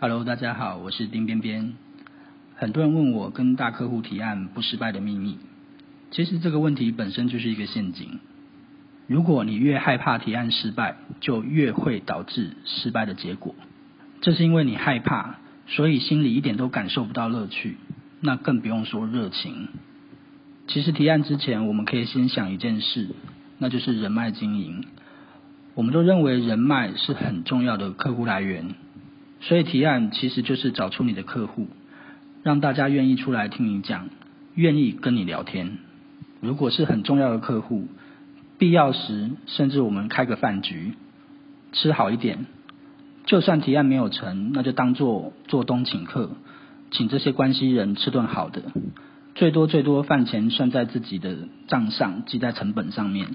Hello，大家好，我是丁边边。很多人问我跟大客户提案不失败的秘密，其实这个问题本身就是一个陷阱。如果你越害怕提案失败，就越会导致失败的结果。这是因为你害怕，所以心里一点都感受不到乐趣，那更不用说热情。其实提案之前，我们可以先想一件事，那就是人脉经营。我们都认为人脉是很重要的客户来源，所以提案其实就是找出你的客户，让大家愿意出来听你讲，愿意跟你聊天。如果是很重要的客户，必要时甚至我们开个饭局，吃好一点。就算提案没有成，那就当做做东请客，请这些关系人吃顿好的。最多最多饭钱算在自己的账上，记在成本上面。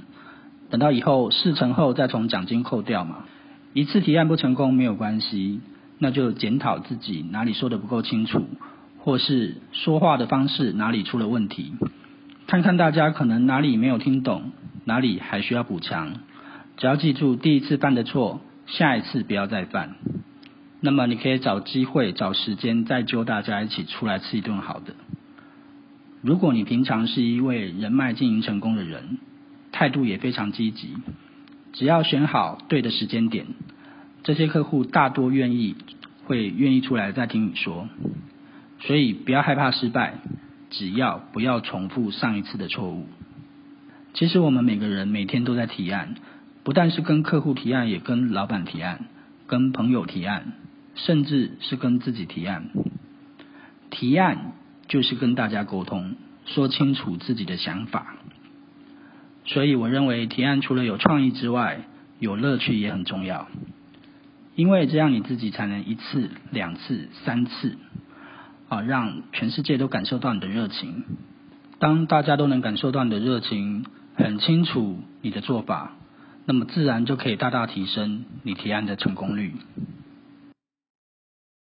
等到以后事成后再从奖金扣掉嘛。一次提案不成功没有关系，那就检讨自己哪里说的不够清楚，或是说话的方式哪里出了问题。看看大家可能哪里没有听懂，哪里还需要补强。只要记住第一次犯的错，下一次不要再犯。那么你可以找机会、找时间再揪大家一起出来吃一顿好的。如果你平常是一位人脉经营成功的人，态度也非常积极，只要选好对的时间点，这些客户大多愿意会愿意出来再听你说。所以不要害怕失败，只要不要重复上一次的错误。其实我们每个人每天都在提案，不但是跟客户提案，也跟老板提案，跟朋友提案，甚至是跟自己提案。提案。就是跟大家沟通，说清楚自己的想法。所以我认为提案除了有创意之外，有乐趣也很重要。因为这样你自己才能一次、两次、三次，啊，让全世界都感受到你的热情。当大家都能感受到你的热情，很清楚你的做法，那么自然就可以大大提升你提案的成功率。